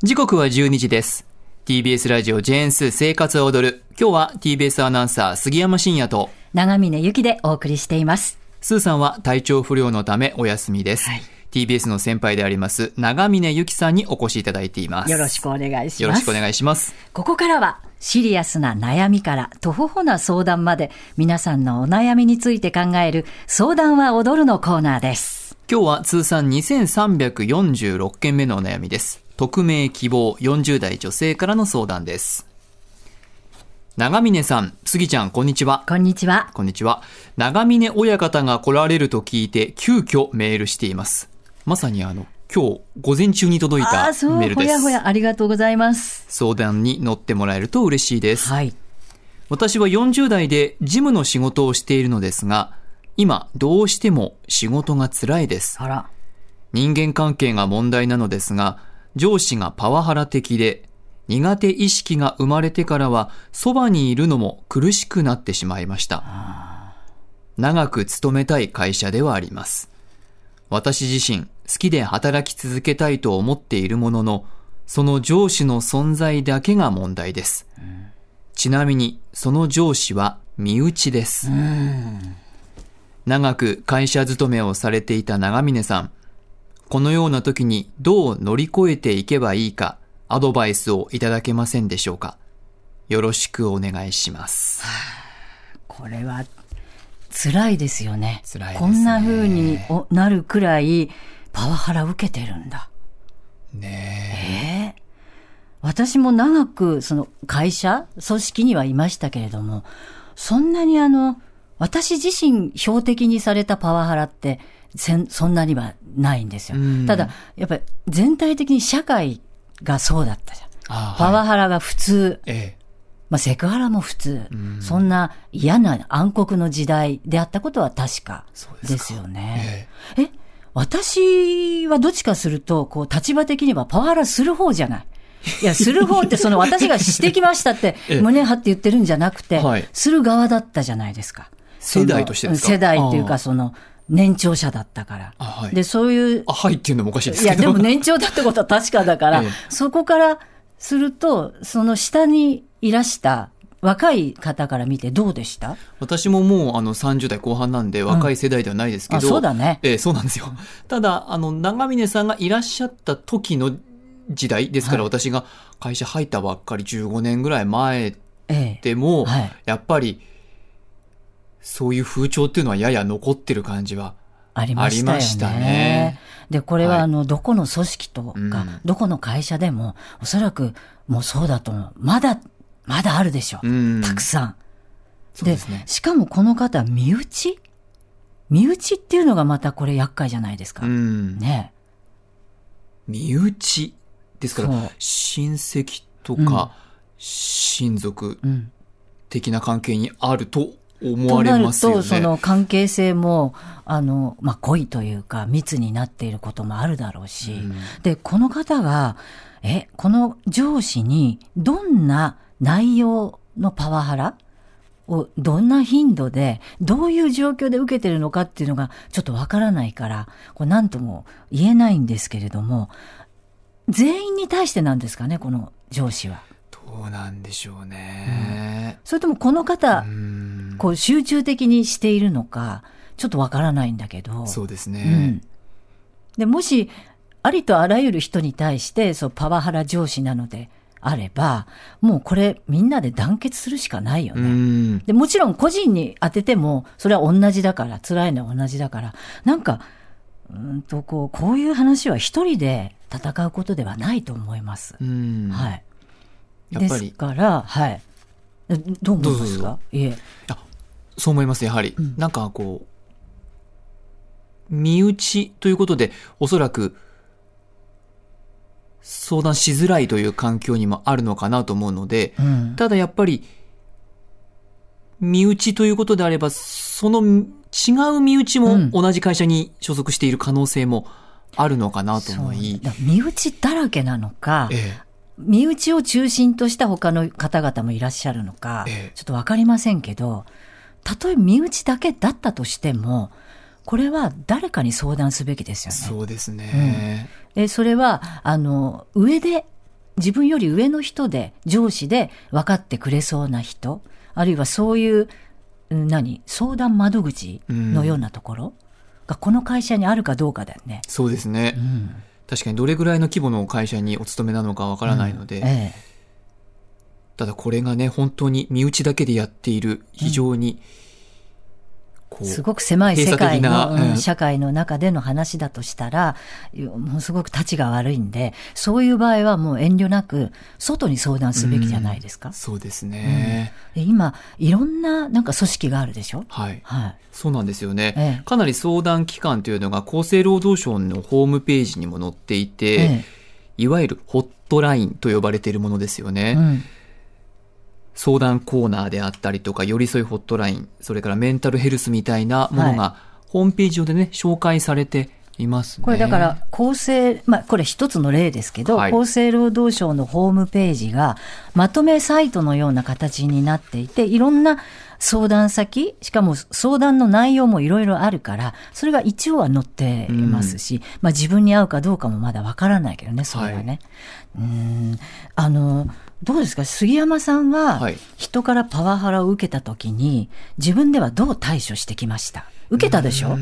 時刻は12時です。TBS ラジオジェーンス生活を踊る。今日は TBS アナウンサー杉山真也と、長峰ゆきでお送りしています。スーさんは体調不良のためお休みです。はい TBS の先輩であります長峰ゆきさんにお越しいただいています。よろしくお願いします。よろしくお願いします。ここからはシリアスな悩みからとほほな相談まで皆さんのお悩みについて考える相談は踊るのコーナーです。今日は通算2346件目のお悩みです。匿名希望40代女性からの相談です。長峰さん、杉ちゃん、こんにちは。こんにちは。こんにちは。長峰親方が来られると聞いて、急遽メールしています。まさにあの、今日、午前中に届いたメールです。ほやほやありがとうございます。相談に乗ってもらえると嬉しいです。はい。私は40代で事務の仕事をしているのですが、今、どうしても仕事が辛いです。あら。人間関係が問題なのですが、上司がパワハラ的で、苦手意識が生まれてからは、そばにいるのも苦しくなってしまいました。長く勤めたい会社ではあります。私自身、好きで働き続けたいと思っているものの、その上司の存在だけが問題です。ちなみに、その上司は身内です。長く会社勤めをされていた長峰さん。このような時にどう乗り越えていけばいいか、アドバイスをいただけませんでしょうか？よろしくお願いします。これは辛いですよね。辛いですねこんな風におなるくらいパワハラ受けてるんだ。ねええ私も長くその会社、組織にはいましたけれども、そんなにあの、私自身標的にされたパワハラって、そんなにはないんですようん。ただ、やっぱり全体的に社会がそうだったじゃん。あパワハラが普通、ええ。まあ、セクハラも普通、そんな嫌な暗黒の時代であったことは確かですよね。え私はどっちかすると、こう、立場的にはパワハラする方じゃない。いや、する方って、その私がしてきましたって ええ、胸張って言ってるんじゃなくて、はいする側だったじゃないですか。世代としてですか？世代っていうか、その、年長者だったから。あはいで、そういうあ、はいっていうのもおかしいですいや、けど。でも年長だってことは確かだから、ええそこからすると、その下にいらした若い方から見てどうでした？私ももうあの30代後半なんで若い世代ではないですけど。あそうだねええ、そうなんですよ。ただ、あの、長峰さんがいらっしゃった時の時代ですから、はい私が会社入ったばっかり15年ぐらい前ええ。でも、はいやっぱり、そういう風潮っていうのはやや残ってる感じは。ありましたよね。ねで、これははいあの、どこの組織とか、うんどこの会社でも、おそらくもうそうだと思う。まだ、まだあるでしょ。うんたくさん。そうですね。しかもこの方、身内？身内っていうのがまたこれ厄介じゃないですか。うん。ね身内？ですから親戚とか、親族うん。的な関係にあると思とわれなるますよね。と、その関係性も、あの、まあ、濃いというか、密になっていることもあるだろうし、うんで、この方が、え、この上司にどんな内容のパワハラをどんな頻度で、どういう状況で受けてるのかっていうのがちょっとわからないから、これ何とも言えないんですけれども、全員に対してなんですかね、この上司は。どうなんでしょうね。それともこの方、うんこう集中的にしているのか、ちょっとわからないんだけど。そうですうねん。。で、もし、ありとあらゆる人に対して、そう、パワハラ上司なのであれば、もうこれ、みんなで団結するしかないようね。ん。で、もちろん個人に当てても、それは同じだから、辛いのは同じだから、なんか、うーんと、こう、こういう話は一人で戦うことではないと思います。うんはい。ですから、はい。えどう思いますか？いえ。そう思います、やはり。うん。なんかこう、身内ということで、おそらく、相談しづらいという環境にもあるのかなと思うので、うん。ただやっぱり、身内ということであれば、その違う身内うん。も同じ会社に所属している可能性もあるのかなと思い、そうだ身内だらけなのか、え。身内を中心とした他の方々もいらっしゃるのか、ええ。ちょっとわかりませんけど、たとえ身内だけだったとしても、これは誰かに相談すべきですよね。そうですね。えそれは、あの、上で自分より上の人で、上司で分かってくれそうな人、あるいはそういう、うん何相談窓口のようなところがこの会社にあるかどうかだよね。そうですね。うん。確かにどれぐらいの規模の会社にお勤めなのかわからないので、ええ。ただこれがね、本当に身内だけでやっている、非常に、こう、すごく狭い世界の、うんうん社会の中での話だとしたら、もうすごく立ちが悪いんで、そういう場合はもう遠慮なく、外に相談すべきじゃないですか。そうですね。で今、いろんななんか組織があるでしょ？はい。はい。そうなんですよね、ええかなり相談機関というのが厚生労働省のホームページにも載っていて、えいわゆるホットラインと呼ばれているものですよね。え。うん。相談コーナーであったりとか、寄り添いホットライン、それからメンタルヘルスみたいなものが、ホームページ上でね、紹介されていますね。これだから、厚生、まあ、これ一つの例ですけど、はい。厚生労働省のホームページが、まとめサイトのような形になっていて、いろんな相談先、しかも相談の内容もいろいろあるから、それが一応は載っていますし、まあ自分に合うかどうかもまだわからないけどね、それはね。うーん、あの、どうですか？杉山さんははい、人からパワハラを受けたときに、自分ではどう対処してきました？受けたでしょ？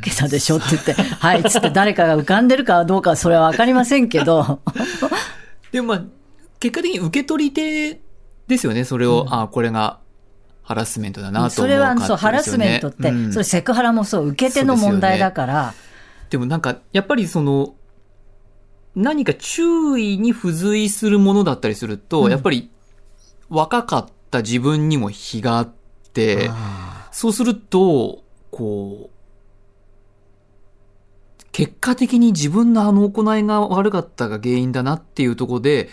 受けたでしょって言って、はい、つって誰かが浮かんでるかどうかはそれはわかりませんけど、でもまあ、結果的に受け取り手ですよね、それを、あこれがハラスメントだなとそれはそう、ハラスメントって、うん。それセクハラもそう、受け手の問題だから、でもなんか、やっぱりその、何か注意に付随するものだったりすると、うん。やっぱり若かった自分にも非があって、あそうすると、こう、結果的に自分のあの行いが悪かったが原因だなっていうところで、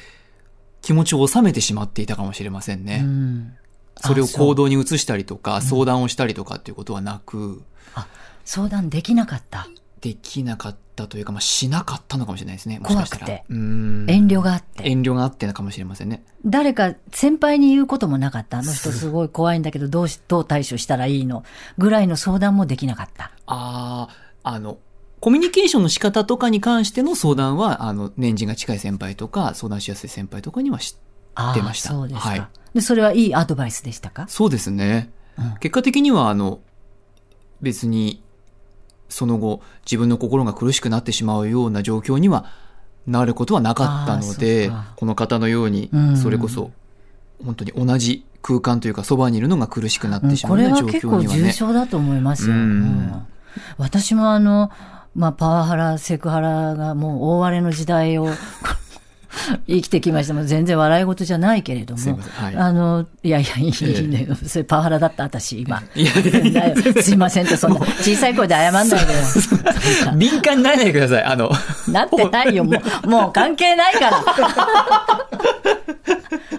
気持ちを収めてしまっていたかもしれませんーね。うん。それを行動に移したりとか、相談をしたりとかっていうことはなく、あ相談できなかった。できなかったというか、まあ、しなかったのかもしれないですね。もしかしたら。怖くてうーん遠慮があって。遠慮があってなのかもしれませんね。誰か先輩に言うこともなかった。あの人すごい怖いんだけど、どうし、どう対処したらいいの？ぐらいの相談もできなかった。ああ、あの、コミュニケーションの仕方とかに関しての相談は、あの、年次が近い先輩とか、相談しやすい先輩とかにはし、ああ、出ましたそうですか、はいで、それはいいアドバイスでしたか？そうですね。うん結果的には、あの、別に、その後、自分の心が苦しくなってしまうような状況にはなることはなかったのあでこの方のようにうん、それこそ、本当に同じ空間というか、そばにいるのが苦しくなっうんてしまこれはうような状結構重況にはね。症だと思いますよ。うんうん私もあの、まあ、パワハラ、セクハラがもう大荒れの時代を 生きてきました。もう全然笑い事じゃないけれども。はい。あの、いやいや、いいええね。それパワハラだった、私、今。いやいやすいませんって、そんな、小さい声で謝んないでよ。敏感にならないでください。あの、なってないよ、もう、もう関係ないから。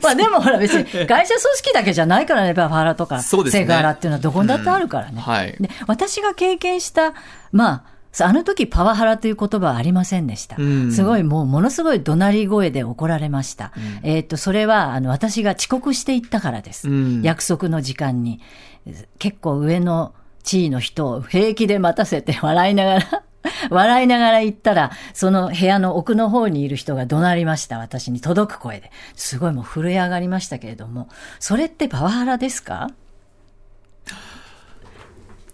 まあでもほら別に会社組織だけじゃないからね、パワハラとか、そうですねセクハラっていうのはどこにだってあるからね。はい。で私が経験した、まあ、あの時パワハラという言葉はありませんでした。うんすごいもうものすごい怒鳴り声で怒られました。えーっと、それはあの私が遅刻していったからです。うん約束の時間に。結構上の地位の人を平気で待たせて笑いながら、笑いながら行ったら、その部屋の奥の方にいる人が怒鳴りました。私に届く声で。すごいもう震え上がりましたけれども。それってパワハラですか？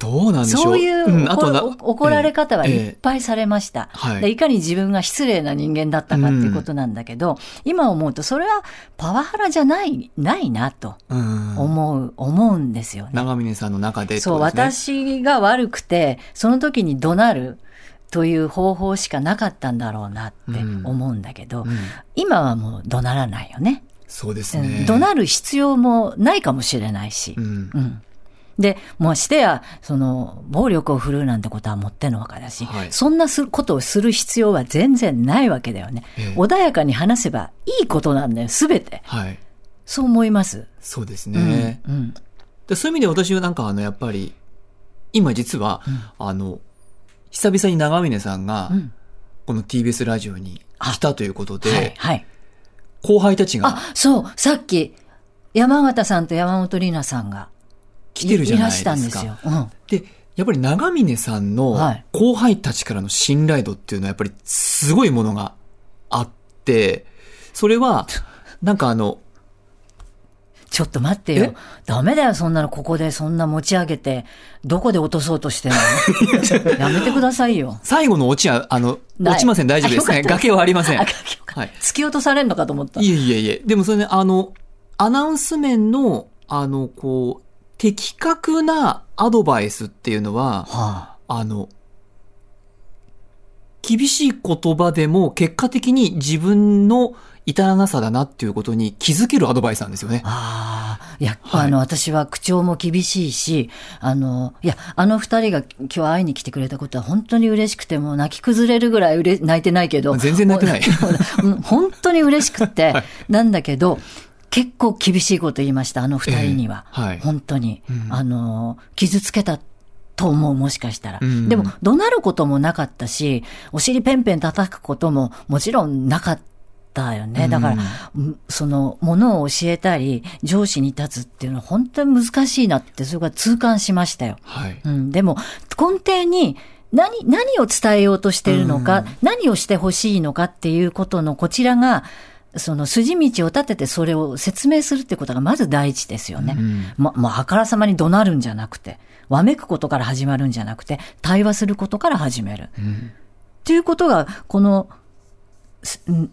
どうなんでしょう？そういう、んあとな怒怒られ方はええいっぱいされました、はいで。いかに自分が失礼な人間だったかっていうことなんだけど、今思うとそれはパワハラじゃない、ないなとうん思う、思うんですよね。長峰さんの中でってそう、私が悪くて、その時に怒鳴るという方法しかなかったんだろうなって思うんだけど、うん今はもう怒鳴らないよね。そうですね。うん怒鳴る必要もないかもしれないし。うんうん。で、もうしてや、その、暴力を振るうなんてことはもってのほかだし、はいそんなすことをする必要は全然ないわけだよね。ええ穏やかに話せばいいことなんだよ、すべて。はい。そう思います。そうですね。うん。うんでそういう意味で私はなんかあの、やっぱり、今実は、あの、久々に長峰さんがう、んこの TBS ラジオに来たということで、はい、はい。後輩たちがあ、そう、さっき、山形さんと山本里奈さんが来てるじゃないですか。いらしたんですよ。うん。で、やっぱり長峰さんのはい後輩たちからの信頼度っていうのはやっぱりすごいものがあって、それは、なんかあの、ちょっと待ってよえ？ダメだよ、そんなのここでそんな持ち上げて、どこで落とそうとしてんの？やめてくださいよ。最後のオチは、あの、落ちません、大丈夫ですね。崖はありません。あははいい。突き落とされるのかと思った。いえいえいえ。でもそれね、あの、アナウンス面の、あの、こう、的確なアドバイスっていうのは、はあ。の、厳しい言葉でも結果的に自分の至らなさだなっていうことに気づけるアドバイスなんですよね。ああ、いや、はい。あの、私は口調も厳しいし、あの、いや、あの二人が今日会いに来てくれたことは本当に嬉しくて、もう泣き崩れるぐらいうれ泣いてないけど。全然泣いてない。本当に嬉しくて、なんだけど、結構厳しいこと言いました、あの二人には。ええはい本当に。うんあの、傷つけたと思う、もしかしたら。うんでも、怒鳴ることもなかったし、お尻ペンペン叩くことももちろんなかったよね。だから、うんその、ものを教えたり、上司に立つっていうのは本当に難しいなって、それが痛感しましたよ。はい。うん、でも、根底に何、何を伝えようとしているのか、うん何をしてほしいのかっていうことのこちらが、その筋道を立ててそれを説明するってことがまず第一ですよね。うんま、まあ、あからさまに怒鳴るんじゃなくて、わめくことから始まるんじゃなくて、対話することから始める。うんっていうことが、この、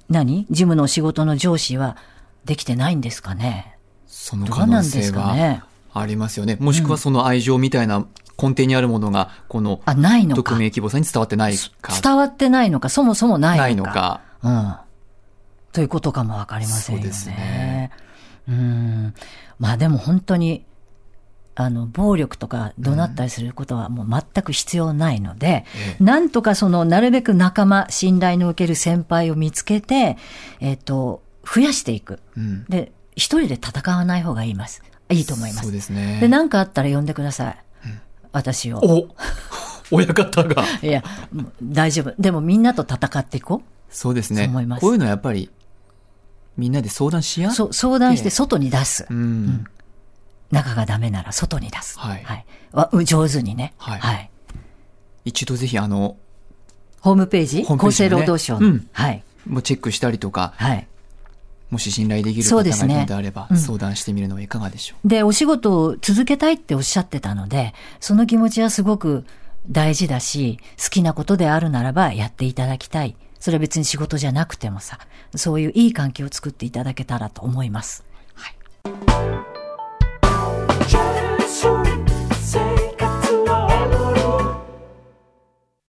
何？事務の仕事の上司はできてないんですかね？そのど可能性うなんですかはね？ありますよね。もしくはその愛情みたいな根底にあるものが、このあ、ないのか。匿名希望さんに伝わってないか、伝わってないのか、そもそもないのか。ないのか。うん。ということかもわかりませんよね。そうねうん。まあでも本当に、あの、暴力とか怒鳴ったりすることはもう全く必要ないので、ええなんとかその、なるべく仲間、信頼の受ける先輩を見つけて、えっ、と、増やしていく。うんで、一人で戦わない方がいいます。いいと思いまそうす。ですね。で、何かあったら呼んでください。私を。お 親方が。いや、大丈夫。でもみんなと戦っていこそうですね。そう思いますこういうのはやっぱり、みんなで相談し合う。相談して外に出す。うん。中がダメなら外に出す。はいわう上手にね。はい一度ぜひあの、ホームページ？厚生労働省の。うんはい。もうチェックしたりとか、はい。もし信頼できる方がいるのであれば、うん相談してみるのはいかがでしょう。で、お仕事を続けたいっておっしゃってたので、その気持ちはすごく大事だし、好きなことであるならばやっていただきたい。それは別に仕事じゃなくてもさ、そういういい関係を作っていただけたらと思います。はい。